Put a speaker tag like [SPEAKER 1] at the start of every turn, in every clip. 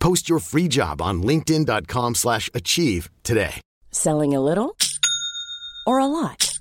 [SPEAKER 1] Post your free job on linkedin.com/achieve slash achieve today.
[SPEAKER 2] Selling a little or a lot?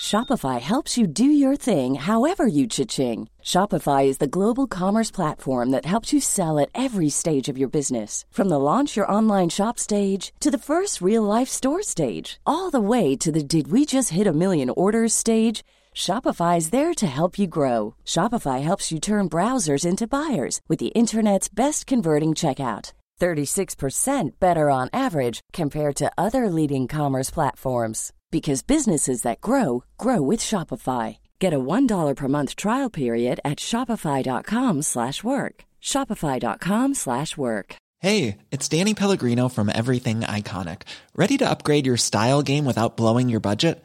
[SPEAKER 2] Shopify helps you do your thing however you cha-ching. Shopify is the global commerce platform that helps you sell at every stage of your business. From the launch your online shop stage to the first real life store stage, all the way to the did we just hit a million orders stage. Shopify is there to help you grow. Shopify helps you turn browsers into buyers with the internet's best converting checkout. 36% better on average compared to other leading commerce platforms because businesses that grow grow with Shopify. Get a $1 per month trial period at shopify.com/work. shopify.com/work.
[SPEAKER 3] Hey, it's Danny Pellegrino from Everything Iconic. Ready to upgrade your style game without blowing your budget?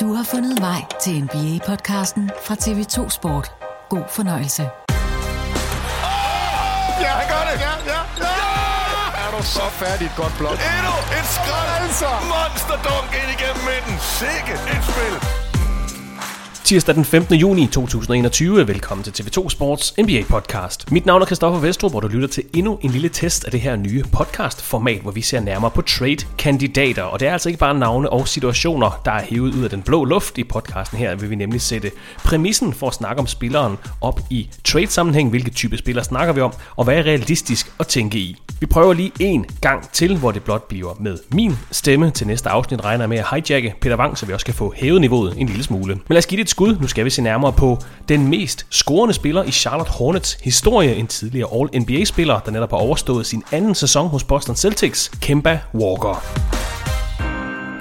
[SPEAKER 4] Du har fundet vej til NBA-podcasten fra TV2 Sport. God fornøjelse.
[SPEAKER 5] Ja, han gør det! Ja, ja, ja! Er du så færdig godt blok? Endnu et skrald, altså! Monsterdunk ind igennem midten. Sikke et spil!
[SPEAKER 6] Tirsdag den 15. juni 2021. Velkommen til TV2 Sports NBA podcast. Mit navn er Kristoffer Vestrup, og du lytter til endnu en lille test af det her nye podcast-format, hvor vi ser nærmere på trade-kandidater. Og det er altså ikke bare navne og situationer, der er hævet ud af den blå luft i podcasten her, vil vi nemlig sætte præmissen for at snakke om spilleren op i trade-sammenhæng. Hvilke type spillere snakker vi om, og hvad er realistisk at tænke i? Vi prøver lige en gang til, hvor det blot bliver med min stemme. Til næste afsnit regner jeg med at hijacke Peter Wang, så vi også kan få hævet niveauet en lille smule. Men lad os give det et skud. Nu skal vi se nærmere på den mest scorende spiller i Charlotte Hornets historie. En tidligere All-NBA-spiller, der netop har overstået sin anden sæson hos Boston Celtics, Kemba Walker.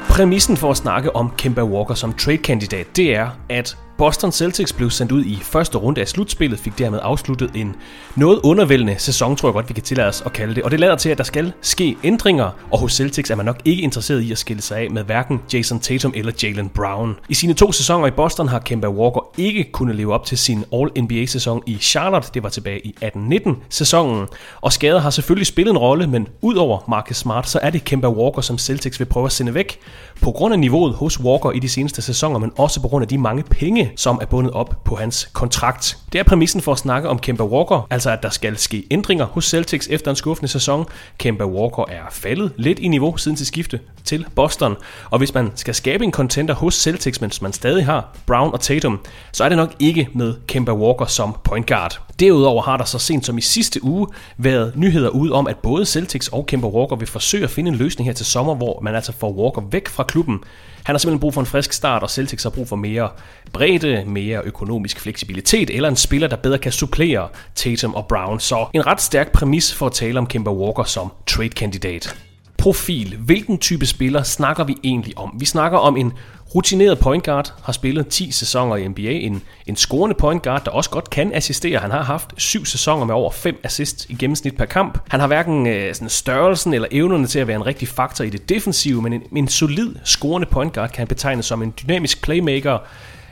[SPEAKER 6] Præmissen for at snakke om Kemba Walker som trade-kandidat, det er, at Boston Celtics blev sendt ud i første runde af slutspillet, fik dermed afsluttet en noget undervældende sæson, tror jeg godt, vi kan tillade os at kalde det. Og det lader til, at der skal ske ændringer, og hos Celtics er man nok ikke interesseret i at skille sig af med hverken Jason Tatum eller Jalen Brown. I sine to sæsoner i Boston har Kemba Walker ikke kunnet leve op til sin All-NBA-sæson i Charlotte. Det var tilbage i 18-19 sæsonen. Og skader har selvfølgelig spillet en rolle, men udover Marcus Smart, så er det Kemba Walker, som Celtics vil prøve at sende væk. På grund af niveauet hos Walker i de seneste sæsoner, men også på grund af de mange penge, som er bundet op på hans kontrakt. Det er præmissen for at snakke om Kemba Walker, altså at der skal ske ændringer hos Celtics efter en skuffende sæson. Kemba Walker er faldet lidt i niveau siden til skifte til Boston, og hvis man skal skabe en contender hos Celtics, mens man stadig har Brown og Tatum, så er det nok ikke med Kemba Walker som point guard. Derudover har der så sent som i sidste uge været nyheder ud om, at både Celtics og Kemba Walker vil forsøge at finde en løsning her til sommer, hvor man altså får Walker væk fra klubben. Han har simpelthen brug for en frisk start, og Celtics har brug for mere bredde, mere økonomisk fleksibilitet, eller en spiller, der bedre kan supplere Tatum og Brown. Så en ret stærk præmis for at tale om Kemba Walker som trade-kandidat. Profil. Hvilken type spiller snakker vi egentlig om? Vi snakker om en rutineret point guard, har spillet 10 sæsoner i NBA, en, en scorende point guard, der også godt kan assistere. Han har haft syv sæsoner med over 5 assists i gennemsnit per kamp. Han har hverken øh, sådan størrelsen eller evnerne til at være en rigtig faktor i det defensive, men en, en solid scorende point guard kan han betegnes som en dynamisk playmaker.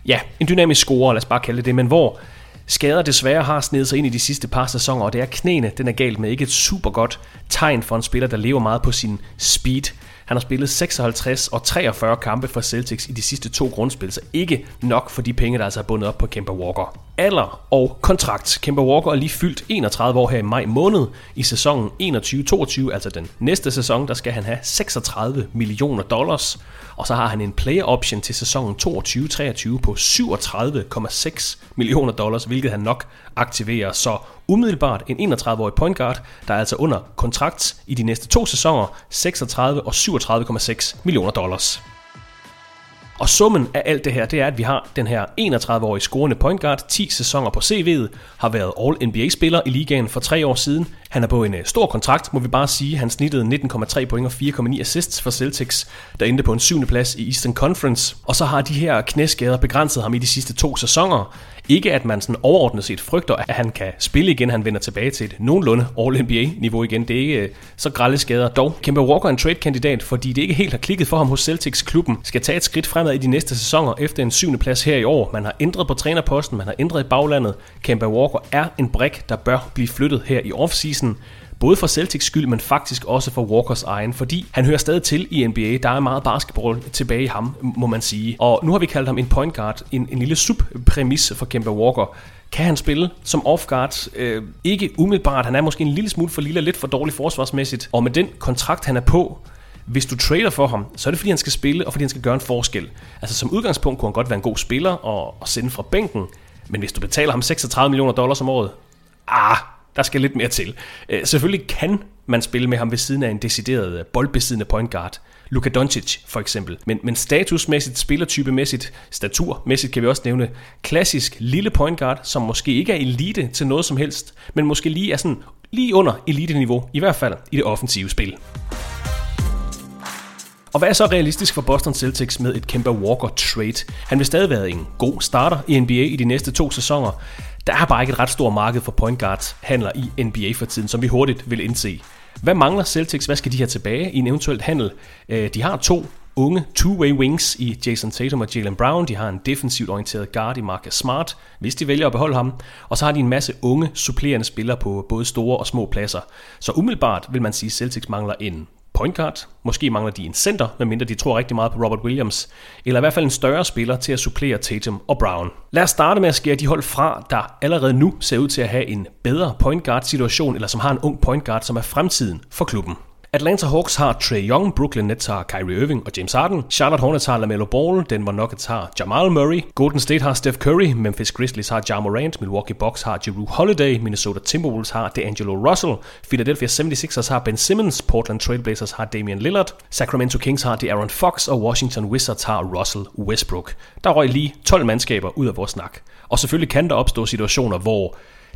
[SPEAKER 6] Ja, en dynamisk scorer, lad os bare kalde det det, men hvor Skader desværre har snedet sig ind i de sidste par sæsoner, og det er knæene, den er galt med. Ikke et super godt tegn for en spiller, der lever meget på sin speed. Han har spillet 56 og 43 kampe for Celtics i de sidste to grundspil, så ikke nok for de penge, der altså er bundet op på Kemba Walker. Alder og kontrakt. Kemba Walker er lige fyldt 31 år her i maj måned. I sæsonen 21-22, altså den næste sæson, der skal han have 36 millioner dollars. Og så har han en player option til sæsonen 22-23 på 37,6 millioner dollars, hvilket han nok aktiverer. Så umiddelbart en 31-årig point guard, der er altså under kontrakt i de næste to sæsoner, 36 og 37,6 millioner dollars. Og summen af alt det her, det er, at vi har den her 31-årige scorende point guard, 10 sæsoner på CV'et, har været All-NBA-spiller i ligaen for tre år siden. Han er på en øh, stor kontrakt, må vi bare sige. Han snittede 19,3 point og 4,9 assists for Celtics, der endte på en syvende plads i Eastern Conference. Og så har de her knæskader begrænset ham i de sidste to sæsoner. Ikke at man sådan overordnet set frygter, at han kan spille igen, han vender tilbage til et nogenlunde All-NBA-niveau igen. Det er ikke øh, så grælde skader. Dog, Kemba Walker en trade-kandidat, fordi det ikke helt har klikket for ham hos Celtics-klubben. Skal tage et skridt fremad i de næste sæsoner efter en syvende plads her i år. Man har ændret på trænerposten, man har ændret i baglandet. Kemba Walker er en brik, der bør blive flyttet her i offseason både for Celtics skyld, men faktisk også for Walkers egen, fordi han hører stadig til i NBA. Der er meget basketball tilbage i ham, må man sige. Og nu har vi kaldt ham en point guard, en, en lille subpræmis for Kemba Walker. Kan han spille som off-guard? Øh, ikke umiddelbart. Han er måske en lille smule for lille, lidt for dårlig forsvarsmæssigt. Og med den kontrakt, han er på, hvis du trader for ham, så er det fordi, han skal spille, og fordi han skal gøre en forskel. Altså som udgangspunkt kunne han godt være en god spiller og, og sende fra bænken, men hvis du betaler ham 36 millioner dollars om året, ah, der skal lidt mere til. Øh, selvfølgelig kan man spille med ham ved siden af en decideret øh, boldbesiddende point guard. Luka Doncic for eksempel. Men, men statusmæssigt, spillertypemæssigt, staturmæssigt kan vi også nævne klassisk lille point guard, som måske ikke er elite til noget som helst, men måske lige er sådan lige under elite-niveau, i hvert fald i det offensive spil. Og hvad er så realistisk for Boston Celtics med et Kemba Walker trade? Han vil stadig være en god starter i NBA i de næste to sæsoner, der er bare ikke et ret stort marked for point guards handler i NBA for tiden, som vi hurtigt vil indse. Hvad mangler Celtics? Hvad skal de have tilbage i en eventuel handel? Øh, de har to unge two-way wings i Jason Tatum og Jalen Brown. De har en defensivt orienteret guard i Marcus Smart, hvis de vælger at beholde ham. Og så har de en masse unge supplerende spillere på både store og små pladser. Så umiddelbart vil man sige, at Celtics mangler en point guard. Måske mangler de en center, medmindre de tror rigtig meget på Robert Williams. Eller i hvert fald en større spiller til at supplere Tatum og Brown. Lad os starte med at skære de hold fra, der allerede nu ser ud til at have en bedre point guard situation, eller som har en ung point guard, som er fremtiden for klubben. Atlanta Hawks har Trey Young, Brooklyn Nets har Kyrie Irving og James Harden, Charlotte Hornets har LaMelo Ball, Denver Nuggets har Jamal Murray, Golden State har Steph Curry, Memphis Grizzlies har Ja Morant, Milwaukee Bucks har Jrue Holiday, Minnesota Timberwolves har DeAngelo Russell, Philadelphia 76ers har Ben Simmons, Portland Trailblazers har Damian Lillard, Sacramento Kings har Aaron Fox og Washington Wizards har Russell Westbrook. Der røg lige 12 mandskaber ud af vores snak. Og selvfølgelig kan der opstå situationer, hvor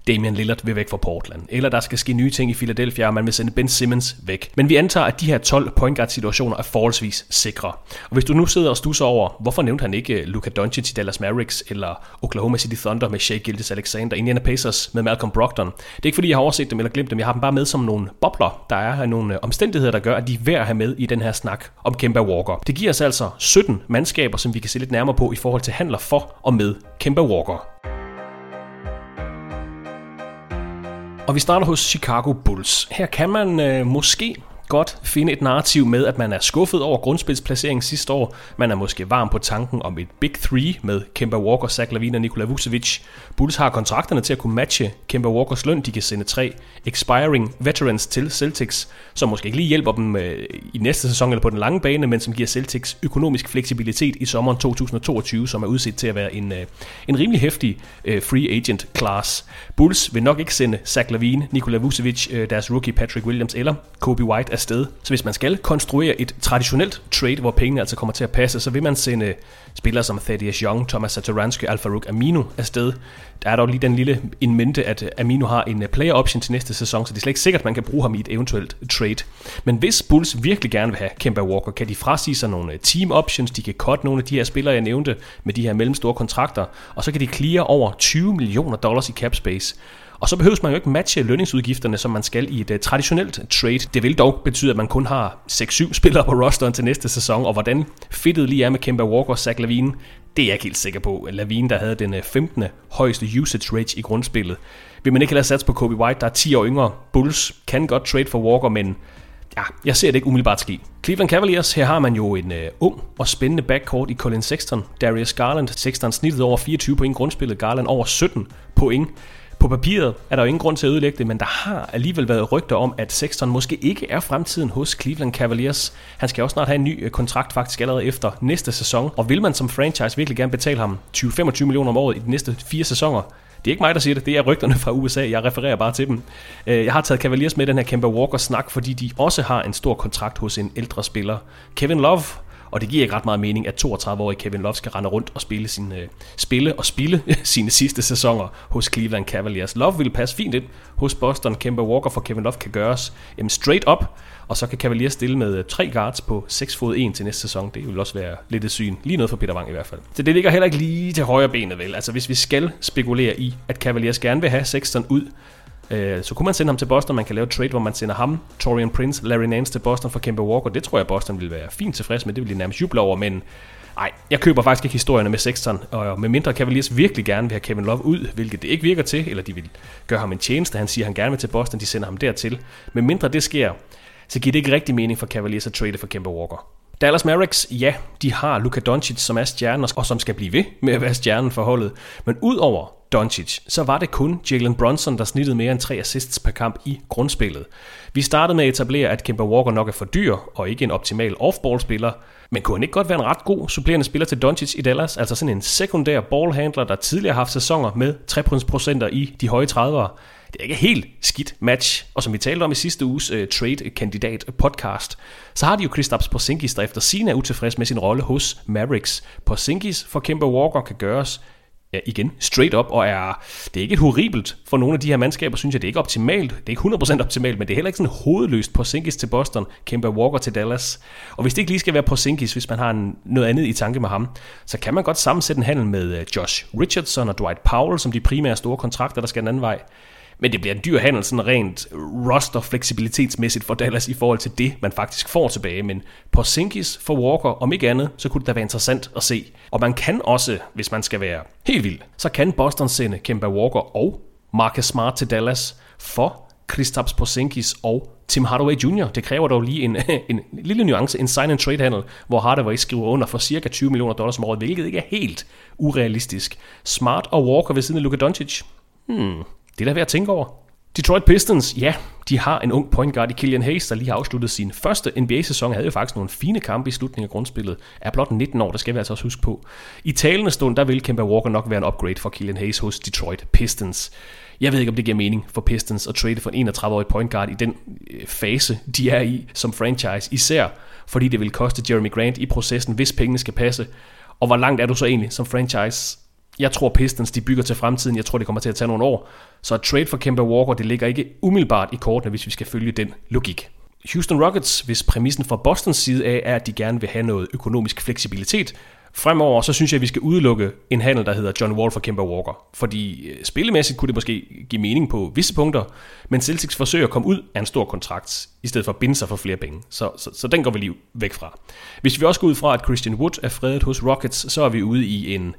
[SPEAKER 6] Damian Lillard vil væk fra Portland, eller der skal ske nye ting i Philadelphia, og man vil sende Ben Simmons væk. Men vi antager, at de her 12 point guard situationer er forholdsvis sikre. Og hvis du nu sidder og stusser over, hvorfor nævnte han ikke øh, Luka Doncic i Dallas Mavericks, eller Oklahoma City Thunder med Shea Gildes Alexander, Indiana Pacers med Malcolm Brogdon. Det er ikke fordi, jeg har overset dem eller glemt dem, jeg har dem bare med som nogle bobler. Der er nogle øh, omstændigheder, der gør, at de er værd at have med i den her snak om Kemba Walker. Det giver os altså 17 mandskaber, som vi kan se lidt nærmere på i forhold til handler for og med Kemba Walker. Og vi starter hos Chicago Bulls. Her kan man øh, måske godt finde et narrativ med, at man er skuffet over grundspilsplaceringen sidste år. Man er måske varm på tanken om et Big Three med Kemba Walker, Zach Lavine og Nikola Vucevic. Bulls har kontrakterne til at kunne matche Kemba Walkers løn. De kan sende tre expiring veterans til Celtics, som måske ikke lige hjælper dem øh, i næste sæson eller på den lange bane, men som giver Celtics økonomisk fleksibilitet i sommeren 2022, som er udset til at være en, øh, en rimelig hæftig øh, free agent class. Bulls vil nok ikke sende Zach Lavine, Nikola Vucevic, deres rookie Patrick Williams eller Kobe White afsted. Så hvis man skal konstruere et traditionelt trade, hvor pengene altså kommer til at passe, så vil man sende spillere som Thaddeus Young, Thomas Satoransky, Alfarouk Amino afsted. Der er dog lige den lille indmente, at øh, Amino har en øh, player option til næste sæson, så det er slet ikke sikkert, at man kan bruge ham i et eventuelt trade. Men hvis Bulls virkelig gerne vil have Kemba Walker, kan de frasige sig nogle øh, team options, de kan cut nogle af de her spillere, jeg nævnte, med de her mellemstore kontrakter, og så kan de clear over 20 millioner dollars i cap space. Og så behøves man jo ikke matche lønningsudgifterne, som man skal i et uh, traditionelt trade. Det vil dog betyde, at man kun har 6-7 spillere på rosteren til næste sæson, og hvordan fittet lige er med Kemba Walker og Zach Lavine, det er jeg ikke helt sikker på. Lavine, der havde den øh, 15. Højeste usage rate i grundspillet. Vil man ikke heller sats på Kobe White, der er 10 år yngre? Bulls kan godt trade for Walker, men ja, jeg ser det ikke umiddelbart ske. Cleveland Cavaliers, her har man jo en uh, ung og spændende backcourt i Colin Sexton. Darius Garland, Sexton snittet over 24 point grundspillet, Garland over 17 point. På papiret er der jo ingen grund til at ødelægge det, men der har alligevel været rygter om, at Sexton måske ikke er fremtiden hos Cleveland Cavaliers. Han skal også snart have en ny øh, kontrakt faktisk allerede efter næste sæson. Og vil man som franchise virkelig gerne betale ham 20-25 millioner om året i de næste fire sæsoner, det er ikke mig, der siger det, det er rygterne fra USA, jeg refererer bare til dem. Øh, jeg har taget Cavaliers med i den her Kemba Walker-snak, fordi de også har en stor kontrakt hos en ældre spiller. Kevin Love og det giver ikke ret meget mening, at 32-årige Kevin Love skal rende rundt og spille, sin, øh, spille og spille sine sidste sæsoner hos Cleveland Cavaliers. Love vil passe fint ind hos Boston. Kemba Walker for Kevin Love kan gøres jamen, straight up, og så kan Cavaliers stille med øh, tre guards på 6 fod 1 til næste sæson. Det vil også være lidt et syn. Lige noget for Peter Wang i hvert fald. Så det ligger heller ikke lige til højre benet, vel? Altså hvis vi skal spekulere i, at Cavaliers gerne vil have Sexton ud, Øh, så kunne man sende ham til Boston, man kan lave et trade, hvor man sender ham, Torian Prince, Larry Nance til Boston for Kemba Walker. Det tror jeg, Boston vil være fint tilfreds med, det ville de nærmest juble over, men Nej, jeg køber faktisk ikke historierne med Sexton, og med mindre Cavaliers virkelig gerne vil have Kevin Love ud, hvilket det ikke virker til, eller de vil gøre ham en tjeneste, han siger, at han gerne vil til Boston, de sender ham dertil. Med mindre det sker, så giver det ikke rigtig mening for Cavaliers at trade for Kemba Walker. Dallas Mavericks, ja, de har Luka Doncic, som er stjernen, og som skal blive ved med at være stjernen for holdet. Men udover Doncic, så var det kun Jalen Brunson, der snittede mere end tre assists per kamp i grundspillet. Vi startede med at etablere, at Kemba Walker nok er for dyr og ikke en optimal off-ball-spiller, men kunne han ikke godt være en ret god supplerende spiller til Doncic i Dallas, altså sådan en sekundær ballhandler, der tidligere har haft sæsoner med 3 i de høje 30'ere? det er ikke helt skidt match. Og som vi talte om i sidste uges uh, trade-kandidat podcast, så har de jo Kristaps Porzingis, der efter sin er utilfreds med sin rolle hos Mavericks. Porzingis for Kemba Walker kan gøres ja, igen, straight up, og er, det er ikke et horribelt for nogle af de her mandskaber, synes jeg, det er ikke optimalt, det er ikke 100% optimalt, men det er heller ikke sådan hovedløst på Sinkis til Boston, Kemba Walker til Dallas. Og hvis det ikke lige skal være på Sinkis, hvis man har en, noget andet i tanke med ham, så kan man godt sammensætte en handel med øh, Josh Richardson og Dwight Powell, som de primære store kontrakter, der skal den anden vej. Men det bliver en dyr handel sådan rent roster fleksibilitetsmæssigt for Dallas i forhold til det, man faktisk får tilbage. Men på Sinkis for Walker, om ikke andet, så kunne det da være interessant at se. Og man kan også, hvis man skal være helt vild, så kan Boston sende Kemba Walker og Marcus Smart til Dallas for Kristaps Porzingis og Tim Hardaway Jr. Det kræver dog lige en, en lille nuance, en sign-and-trade-handel, hvor Hardaway skriver under for cirka 20 millioner dollars om året, hvilket ikke er helt urealistisk. Smart og Walker ved siden af Luka Doncic. Hmm, det er der værd at tænke over. Detroit Pistons, ja, de har en ung point guard i Killian Hayes, der lige har afsluttet sin første NBA-sæson, havde jo faktisk nogle fine kampe i slutningen af grundspillet, er blot 19 år, der skal vi altså også huske på. I talende stund, der vil Kemba Walker nok være en upgrade for Killian Hayes hos Detroit Pistons. Jeg ved ikke, om det giver mening for Pistons at trade for en 31-årig point guard i den øh, fase, de er i som franchise, især fordi det vil koste Jeremy Grant i processen, hvis pengene skal passe. Og hvor langt er du så egentlig som franchise jeg tror Pistons de bygger til fremtiden. Jeg tror, det kommer til at tage nogle år. Så et trade for Kemba Walker, det ligger ikke umiddelbart i kortene, hvis vi skal følge den logik. Houston Rockets, hvis præmissen fra Bostons side af er, at de gerne vil have noget økonomisk fleksibilitet, Fremover, så synes jeg, at vi skal udelukke en handel, der hedder John Wall for Kemba Walker. Fordi øh, spillemæssigt kunne det måske give mening på visse punkter, men Celtics forsøger at komme ud af en stor kontrakt, i stedet for at binde sig for flere penge. Så, så, så den går vi lige væk fra. Hvis vi også går ud fra, at Christian Wood er fredet hos Rockets, så er vi ude i en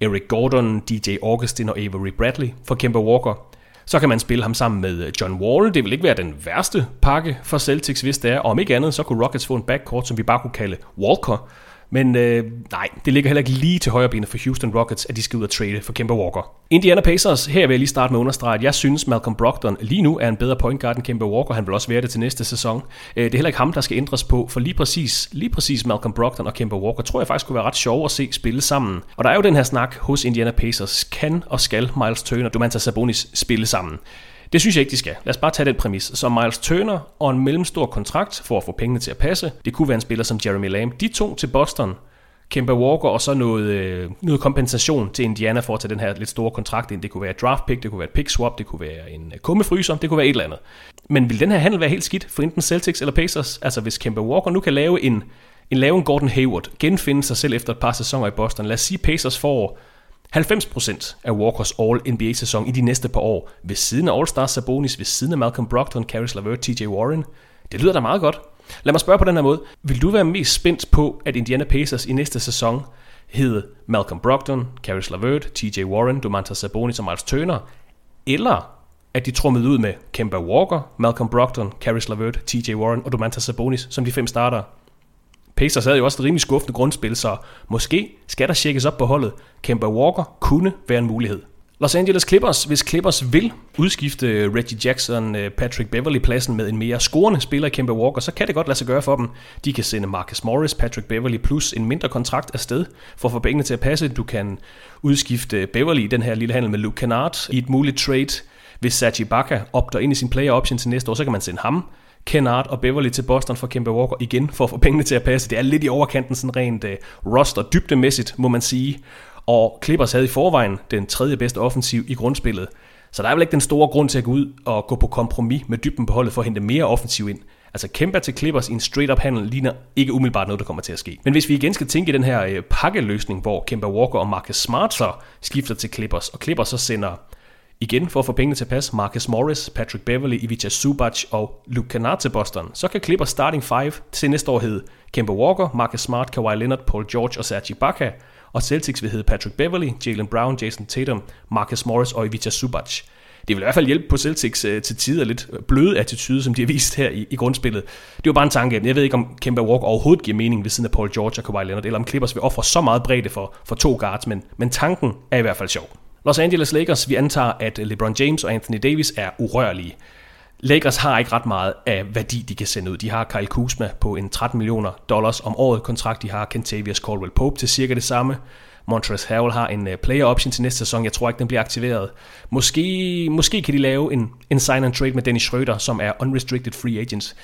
[SPEAKER 6] Eric Gordon, DJ Augustin og Avery Bradley for Kemba Walker. Så kan man spille ham sammen med øh, John Wall. Det vil ikke være den værste pakke for Celtics, hvis det er. Og om ikke andet, så kunne Rockets få en backcourt, som vi bare kunne kalde Walker. Men øh, nej, det ligger heller ikke lige til højre benet for Houston Rockets, at de skal ud og trade for Kemba Walker. Indiana Pacers, her vil jeg lige starte med at understrege, at jeg synes, Malcolm Brogdon lige nu er en bedre point guard end Kemba Walker. Han vil også være det til næste sæson. Øh, det er heller ikke ham, der skal ændres på, for lige præcis, lige præcis Malcolm Brogdon og Kemba Walker tror jeg faktisk kunne være ret sjov at se spille sammen. Og der er jo den her snak hos Indiana Pacers. Kan og skal Miles Turner og Domantas Sabonis spille sammen? Det synes jeg ikke, de skal. Lad os bare tage den præmis. Så Miles Turner og en mellemstor kontrakt for at få pengene til at passe. Det kunne være en spiller som Jeremy Lamb. De to til Boston Kemba Walker og så noget, øh, noget kompensation til Indiana for at tage den her lidt store kontrakt ind. Det kunne være et draft pick, det kunne være et pick swap, det kunne være en øh, kummefryser, det kunne være et eller andet. Men vil den her handel være helt skidt for enten Celtics eller Pacers? Altså hvis Kemba Walker nu kan lave en, en lave en Gordon Hayward, genfinde sig selv efter et par sæsoner i Boston. Lad os sige, Pacers får 90% af Walkers All-NBA-sæson i de næste par år, ved siden af All-Star Sabonis, ved siden af Malcolm Brogdon, Caris LeVert, TJ Warren. Det lyder da meget godt. Lad mig spørge på den her måde. Vil du være mest spændt på, at Indiana Pacers i næste sæson hedder Malcolm Brogdon, Caris LeVert, TJ Warren, Domantas Sabonis og Miles Turner? Eller at de trummede ud med Kemba Walker, Malcolm Brogdon, Caris LeVert, TJ Warren og Domantas Sabonis som de fem starter. Pacers havde jo også et rimelig skuffende grundspil, så måske skal der tjekkes op på holdet. Kemba Walker kunne være en mulighed. Los Angeles Clippers, hvis Clippers vil udskifte Reggie Jackson, øh, Patrick Beverly-pladsen med en mere scorende spiller i Kemba Walker, så kan det godt lade sig gøre for dem. De kan sende Marcus Morris, Patrick Beverly plus en mindre kontrakt afsted for at få pengene til at passe. Du kan udskifte Beverly i den her lille handel med Luke Kennard i et muligt trade. Hvis Serge Ibaka opter ind i sin player option til næste år, så kan man sende ham Kennard og Beverly til Boston for Kemba Walker igen for at få pengene til at passe. Det er lidt i overkanten sådan rent uh, roster dybdemæssigt, må man sige. Og Clippers havde i forvejen den tredje bedste offensiv i grundspillet. Så der er vel ikke den store grund til at gå ud og gå på kompromis med dybden på holdet for at hente mere offensiv ind. Altså Kemba til Clippers i en straight-up handel ligner ikke umiddelbart noget, der kommer til at ske. Men hvis vi igen skal tænke i den her øh, pakkeløsning, hvor Kemba Walker og Marcus Smart så skifter til Clippers, og Clippers så sender igen for at få pengene til pas, Marcus Morris, Patrick Beverly, Ivica Subac og Luke Kennard til Boston, så kan Clippers starting five til næste år hedde Kemba Walker, Marcus Smart, Kawhi Leonard, Paul George og Serge Ibaka, og Celtics vil hedde Patrick Beverly, Jalen Brown, Jason Tatum, Marcus Morris og Ivica Subac. Det vil i hvert fald hjælpe på Celtics øh, til tider lidt bløde attitude, som de har vist her i, i grundspillet. Det var bare en tanke. Jeg ved ikke, om Kemba Walker overhovedet giver mening ved siden af Paul George og Kawhi Leonard, eller om Clippers vil ofre så meget bredde for, for to guards, men, men tanken er i hvert fald sjov. Los Angeles Lakers, vi antager, at LeBron James og Anthony Davis er urørlige. Lakers har ikke ret meget af værdi, de kan sende ud. De har Kyle Kuzma på en 13 millioner dollars om året kontrakt. De har Kentavious Caldwell Pope til cirka det samme. Montrezl Harrell har en øh, player option til næste sæson. Jeg tror ikke, den bliver aktiveret. Måske, måske kan de lave en, en sign and trade med Dennis Schröder, som er unrestricted free agents.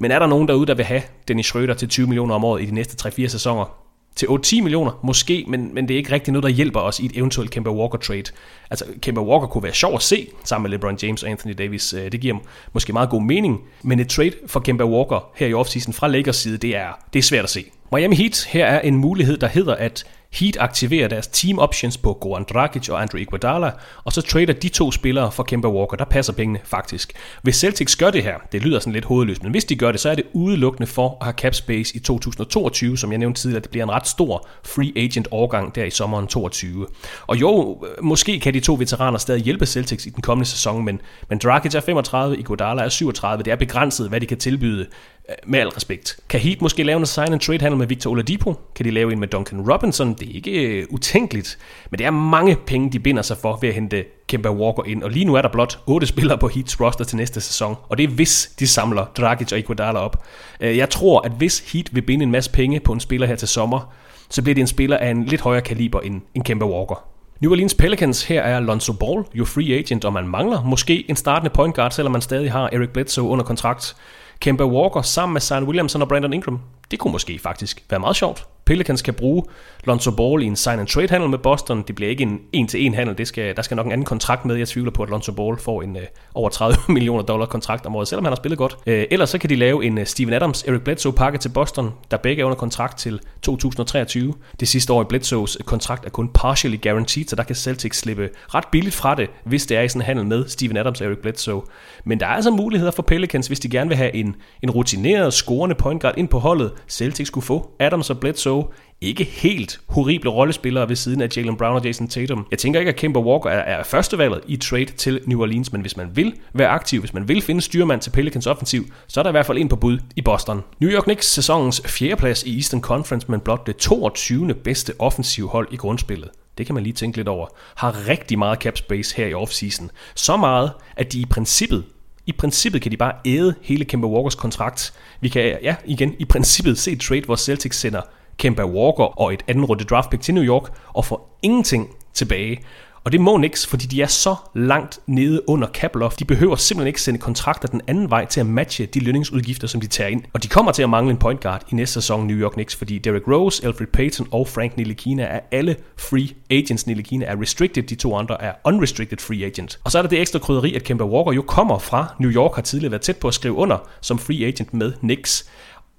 [SPEAKER 6] Men er der nogen derude, der vil have Dennis Schröder til 20 millioner om året i de næste 3-4 sæsoner? Til 8-10 millioner, måske, men, men det er ikke rigtig noget, der hjælper os i et eventuelt Kemba Walker trade. Altså, Kemba Walker kunne være sjov at se sammen med LeBron James og Anthony Davis. Øh, det giver måske meget god mening, men et trade for Kemba Walker her i offseason fra Lakers side, det er, det er svært at se. Miami Heat, her er en mulighed, der hedder, at Heat aktiverer deres team options på Goran Dragic og Andre Iguodala, og så trader de to spillere for Kemba Walker. Der passer pengene faktisk. Hvis Celtics gør det her, det lyder sådan lidt hovedløst, men hvis de gør det, så er det udelukkende for at have cap space i 2022, som jeg nævnte tidligere, det bliver en ret stor free agent overgang der i sommeren 22. Og jo, måske kan de to veteraner stadig hjælpe Celtics i den kommende sæson, men, men Dragic er 35, Iguodala er 37. Det er begrænset, hvad de kan tilbyde Øh, med al respekt. Kan Heat måske lave en sign and trade handel med Victor Oladipo? Kan de lave en med Duncan Robinson? Det er ikke uh, utænkeligt, men det er mange penge, de binder sig for ved at hente Kemba Walker ind. Og lige nu er der blot otte spillere på Heats roster til næste sæson, og det er hvis de samler Dragic og Iguodala op. Uh, jeg tror, at hvis Heat vil binde en masse penge på en spiller her til sommer, så bliver det en spiller af en lidt højere kaliber end, end Kemba Walker. New Orleans Pelicans, her er Lonzo Ball jo free agent, og man mangler måske en startende point guard, selvom man stadig har Eric Bledsoe under kontrakt. Kemba Walker sammen med Zion Williamson og Brandon Ingram. Det kunne måske faktisk være meget sjovt. Pelicans kan bruge Lonzo Ball i en sign and trade handel med Boston. Det bliver ikke en en-til-en handel. Det skal, der skal nok en anden kontrakt med. Jeg tvivler på, at Lonzo Ball får en øh, over 30 millioner dollar kontrakt om året, selvom han har spillet godt. Øh, ellers så kan de lave en uh, Steven Adams, Eric Bledsoe pakke til Boston, der begge er under kontrakt til 2023. Det sidste år i Bledsoes øh, kontrakt er kun partially guaranteed, så der kan Celtics slippe ret billigt fra det, hvis det er i sådan en handel med Steven Adams og Eric Bledsoe. Men der er altså muligheder for Pelicans, hvis de gerne vil have en, en rutineret, scorende point guard ind på holdet. Celtics skulle få Adams og Bledsoe ikke helt horrible rollespillere ved siden af Jalen Brown og Jason Tatum. Jeg tænker ikke, at Kemba Walker er, er førstevalget i trade til New Orleans, men hvis man vil være aktiv, hvis man vil finde styrmand til Pelicans offensiv, så er der i hvert fald en på bud i Boston. New York Knicks sæsonens fjerdeplads i Eastern Conference, men blot det 22. bedste offensiv hold i grundspillet det kan man lige tænke lidt over, har rigtig meget cap space her i offseason. Så meget, at de i princippet i princippet kan de bare æde hele Kemba Walkers kontrakt. Vi kan, ja, igen, i princippet se trade, hvor Celtics sender Kemba Walker og et anden runde draft pick til New York og får ingenting tilbage. Og det må Knicks, fordi de er så langt nede under cap loft. De behøver simpelthen ikke sende kontrakter den anden vej til at matche de lønningsudgifter, som de tager ind. Og de kommer til at mangle en point guard i næste sæson New York Knicks, fordi Derrick Rose, Alfred Payton og Frank Ntilikina er alle free agents. Ntilikina er restricted, de to andre er unrestricted free agent. Og så er der det ekstra krydderi, at Kemba Walker jo kommer fra New York, har tidligere været tæt på at skrive under som free agent med Knicks.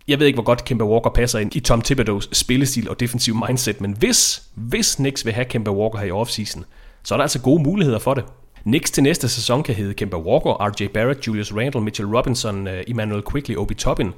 [SPEAKER 6] Jeg ved ikke, hvor godt Kemba Walker passer ind i Tom Thibodeau's spillestil og defensiv mindset, men hvis, hvis Knicks vil have Kemba Walker her i offseason, så er der altså gode muligheder for det. Knicks til næste sæson kan hedde Kemba Walker, RJ Barrett, Julius Randle, Mitchell Robinson, eh, Emmanuel Quickly, Obi Toppin.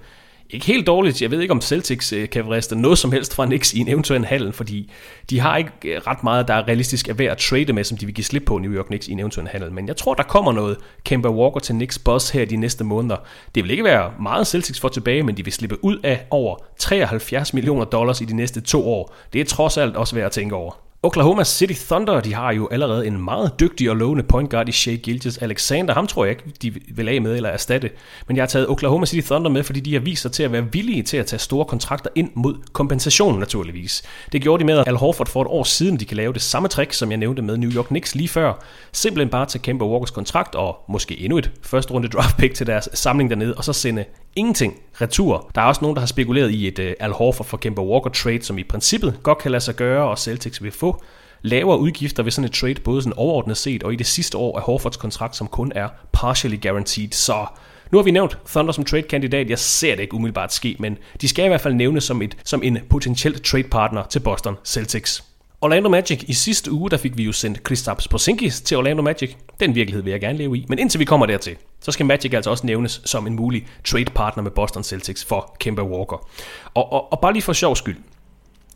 [SPEAKER 6] ikke helt dårligt. Jeg ved ikke, om Celtics eh, kan vriste noget som helst fra Knicks i en eventuel handel, fordi de har ikke eh, ret meget, der er realistisk at være at trade med, som de vil give slip på New York Knicks i en eventuel handel. Men jeg tror, der kommer noget Kemba Walker til Knicks boss her de næste måneder. Det vil ikke være meget Celtics for tilbage, men de vil slippe ud af over 73 millioner dollars i de næste to år. Det er trods alt også værd at tænke over. Oklahoma City Thunder, de har jo allerede en meget dygtig og lovende point guard i Shea Gilgis Alexander. Ham tror jeg ikke, de vil af med eller erstatte. Men jeg har taget Oklahoma City Thunder med, fordi de har vist sig til at være villige til at tage store kontrakter ind mod kompensation naturligvis. Det gjorde de med Al Horford for et år siden. De kan lave det samme trick, som jeg nævnte med New York Knicks lige før. Simpelthen bare tage Kemba Walkers kontrakt og måske endnu et første runde draft pick til deres samling dernede, og så sende ingenting retur. Der er også nogen, der har spekuleret i et uh, Al Horford for Kemba Walker trade, som i princippet godt kan lade sig gøre, og Celtics vil få lavere udgifter ved sådan et trade, både sådan overordnet set og i det sidste år af Horfords kontrakt, som kun er partially guaranteed. Så nu har vi nævnt Thunder som trade-kandidat. Jeg ser det ikke umiddelbart ske, men de skal i hvert fald nævnes som, et, som en potentiel trade-partner til Boston Celtics. Orlando Magic i sidste uge, der fik vi jo sendt Kristaps Porzingis til Orlando Magic. Den virkelighed vil jeg gerne leve i, men indtil vi kommer dertil, så skal Magic altså også nævnes som en mulig trade partner med Boston Celtics for Kemba Walker. Og, og, og bare lige for sjov skyld,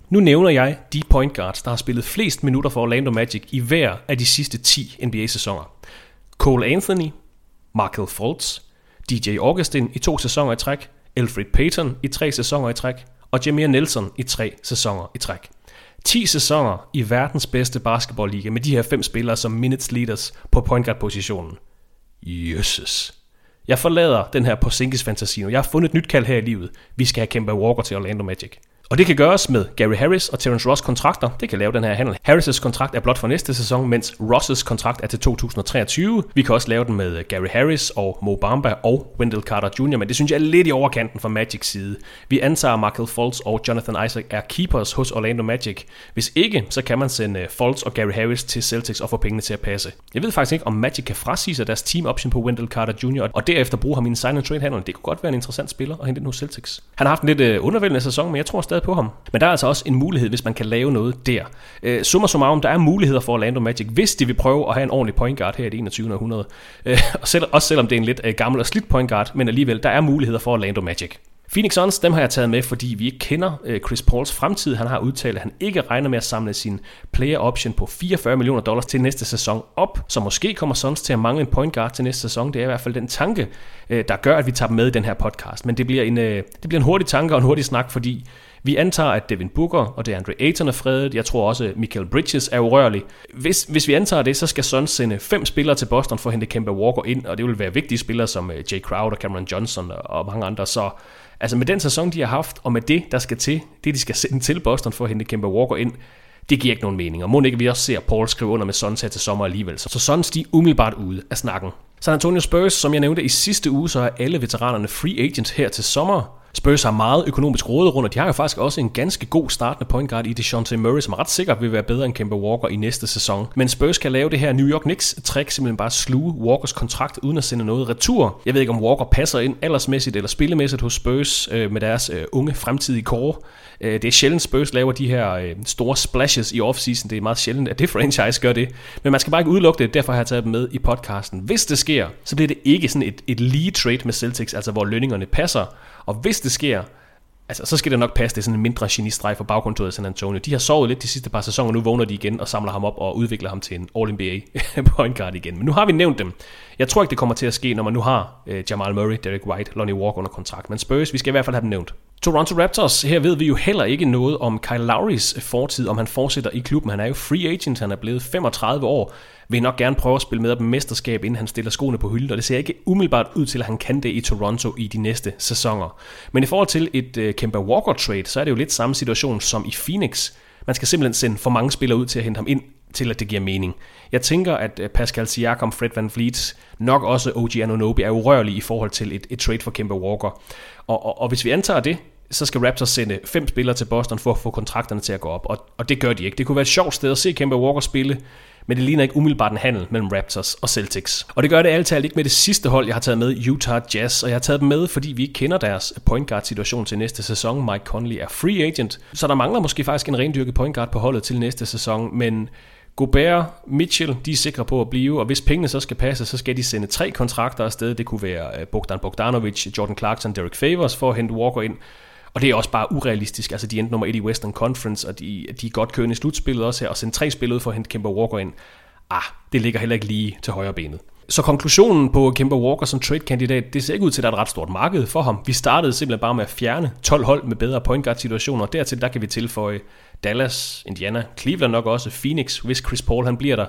[SPEAKER 6] nu nævner jeg de point guards, der har spillet flest minutter for Orlando Magic i hver af de sidste 10 NBA-sæsoner. Cole Anthony, Markel Fultz, DJ Augustin i to sæsoner i træk, Alfred Payton i tre sæsoner i træk, og Jameer Nelson i tre sæsoner i træk. 10 sæsoner i verdens bedste basketballliga med de her fem spillere som minutes leaders på point guard positionen. Jesus. Jeg forlader den her Porzingis fantasi nu. Jeg har fundet et nyt kald her i livet. Vi skal have Kemba Walker til Orlando Magic. Og det kan gøres med Gary Harris og Terence Ross kontrakter. Det kan lave den her handel. Harris' kontrakt er blot for næste sæson, mens Ross' kontrakt er til 2023. Vi kan også lave den med Gary Harris og Mo Bamba og Wendell Carter Jr., men det synes jeg er lidt i overkanten fra Magic side. Vi antager Michael Fultz og Jonathan Isaac er keepers hos Orlando Magic. Hvis ikke, så kan man sende øh, Fultz og Gary Harris til Celtics og få pengene til at passe. Jeg ved faktisk ikke, om Magic kan frasige sig deres team option på Wendell Carter Jr. og derefter bruge ham i en sign and trade handel. Det kunne godt være en interessant spiller at hente ind hos Celtics. Han har haft en lidt øh, undervældende sæson, men jeg tror stadig på ham. Men der er altså også en mulighed, hvis man kan lave noget der. Øh, summa summarum, der er muligheder for Orlando Magic, hvis de vil prøve at have en ordentlig point guard her i det 21. århundrede. Øh, og selv, også selvom det er en lidt øh, gammel og slidt point guard, men alligevel, der er muligheder for Orlando Magic. Phoenix Suns, dem har jeg taget med, fordi vi ikke kender øh, Chris Pauls fremtid. Han har udtalt, at han ikke regner med at samle sin player option på 44 millioner dollars til næste sæson op. Så måske kommer Suns til at mangle en point guard til næste sæson. Det er i hvert fald den tanke, øh, der gør, at vi tager dem med i den her podcast. Men det bliver en, øh, det bliver en hurtig tanke og en hurtig snak, fordi vi antager, at Devin Booker og DeAndre Ayton er fredet. Jeg tror også, at Michael Bridges er urørlig. Hvis, hvis vi antager det, så skal Suns sende fem spillere til Boston for at hente Kemba Walker ind, og det vil være vigtige spillere som øh, Jay Crowder, Cameron Johnson og mange andre. Så altså med den sæson, de har haft, og med det, der skal til, det de skal sende til Boston for at hente Kemba Walker ind, det giver ikke nogen mening. Og må ikke vi også ser Paul skrive under med Suns her til sommer alligevel. Så Suns de er umiddelbart ude af snakken. San Antonio Spurs, som jeg nævnte i sidste uge, så er alle veteranerne free agents her til sommer. Spurs har meget økonomisk råderum, og de har jo faktisk også en ganske god startende point guard i DeJounte Murray, som ret sikkert vil være bedre end Kemba Walker i næste sæson. Men Spurs kan lave det her New York Knicks trick, simpelthen bare sluge Walkers kontrakt uden at sende noget retur. Jeg ved ikke, om Walker passer ind aldersmæssigt eller spillemæssigt hos Spurs øh, med deres øh, unge fremtidige core. Øh, det er sjældent Spurs laver de her øh, store splashes i offseason. Det er meget sjældent, at det franchise gør det. Men man skal bare ikke udelukke det, derfor har jeg taget dem med i podcasten. Hvis det sker, så bliver det ikke sådan et, et lige trade med Celtics, altså hvor lønningerne passer. Og hvis det sker, altså, så skal det nok passe, det er sådan en mindre genistreg for bagkontoret af San Antonio. De har sovet lidt de sidste par sæsoner, og nu vågner de igen og samler ham op og udvikler ham til en All-NBA point guard igen. Men nu har vi nævnt dem. Jeg tror ikke, det kommer til at ske, når man nu har øh, Jamal Murray, Derek White, Lonnie Walker under kontrakt. Men Spurs, vi skal i hvert fald have dem nævnt. Toronto Raptors, her ved vi jo heller ikke noget om Kyle Lowrys øh, fortid, om han fortsætter i klubben. Han er jo free agent, han er blevet 35 år, vil nok gerne prøve at spille med op mesterskab, inden han stiller skoene på hylden, og det ser ikke umiddelbart ud til, at han kan det i Toronto i de næste sæsoner. Men i forhold til et uh, Kemba Walker trade, så er det jo lidt samme situation som i Phoenix. Man skal simpelthen sende for mange spillere ud til at hente ham ind, til at det giver mening. Jeg tænker, at øh, Pascal Siakam, Fred Van Vliet, nok også OG Anunobi er urørlige i forhold til et, et trade for Kemba Walker. Og, og, og hvis vi antager det, så skal Raptors sende fem spillere til Boston for at få kontrakterne til at gå op, og, og det gør de ikke. Det kunne være et sjovt sted at se Kemba Walker spille, men det ligner ikke umiddelbart en handel mellem Raptors og Celtics. Og det gør det altid ikke med det sidste hold, jeg har taget med, Utah Jazz, og jeg har taget dem med, fordi vi ikke kender deres point guard situation til næste sæson. Mike Conley er free agent, så der mangler måske faktisk en rendyrket point guard på holdet til næste sæson, men Gobert, Mitchell, de er sikre på at blive, og hvis pengene så skal passe, så skal de sende tre kontrakter afsted. Det kunne være øh, Bogdan Bogdanovic, Jordan Clarkson, Derek Favors for at hente Walker ind. Og det er også bare urealistisk. Altså, de endte nummer et i Western Conference, og de, de er godt kørende i slutspillet også her, og sendte tre spil ud for at hente Kemba Walker ind. Ah, det ligger heller ikke lige til højre benet. Så konklusionen på Kemba Walker som trade-kandidat, det ser ikke ud til, at der er et ret stort marked for ham. Vi startede simpelthen bare med at fjerne 12 hold med bedre point guard situationer. Dertil der kan vi tilføje Dallas, Indiana, Cleveland nok også, Phoenix, hvis Chris Paul han bliver der.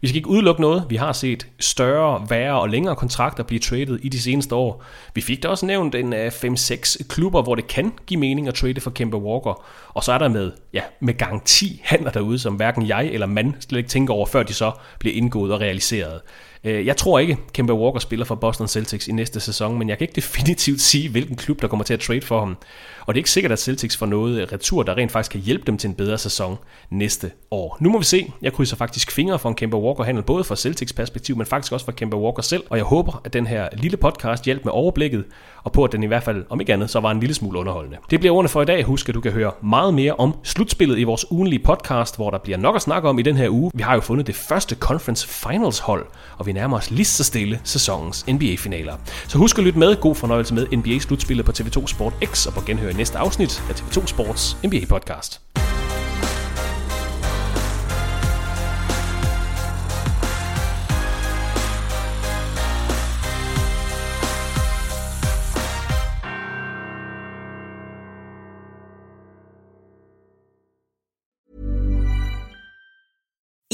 [SPEAKER 6] Vi skal ikke udelukke noget. Vi har set større, værre og længere kontrakter blive traded i de seneste år. Vi fik da også nævnt en øh, 5-6 klubber, hvor det kan give mening at trade for Kemba Walker. Og så er der med, ja, med garanti handler derude, som hverken jeg eller man slet ikke tænker over, før de så bliver indgået og realiseret. Øh, jeg tror ikke, Kemba Walker spiller for Boston Celtics i næste sæson, men jeg kan ikke definitivt sige, hvilken klub, der kommer til at trade for ham. Og det er ikke sikkert, at Celtics får noget retur, der rent faktisk kan hjælpe dem til en bedre sæson næste år. Nu må vi se. Jeg krydser faktisk fingre for en Kemba Walker-handel, både fra Celtics perspektiv, men faktisk også fra Kemba Walker selv. Og jeg håber, at den her lille podcast hjælper med overblikket, og på at den i hvert fald, om ikke andet, så var en lille smule underholdende. Det bliver ordene for i dag. Husk, at du kan høre meget mere om slutspillet i vores ugenlige podcast, hvor der bliver nok at snakke om i den her uge. Vi har jo fundet det første Conference Finals hold, og vi nærmer os lige så stille sæsonens NBA-finaler. Så husk at lytte med. God fornøjelse med NBA-slutspillet på TV2 Sport X, og på genhør næste afsnit af TV2 Sports NBA-podcast.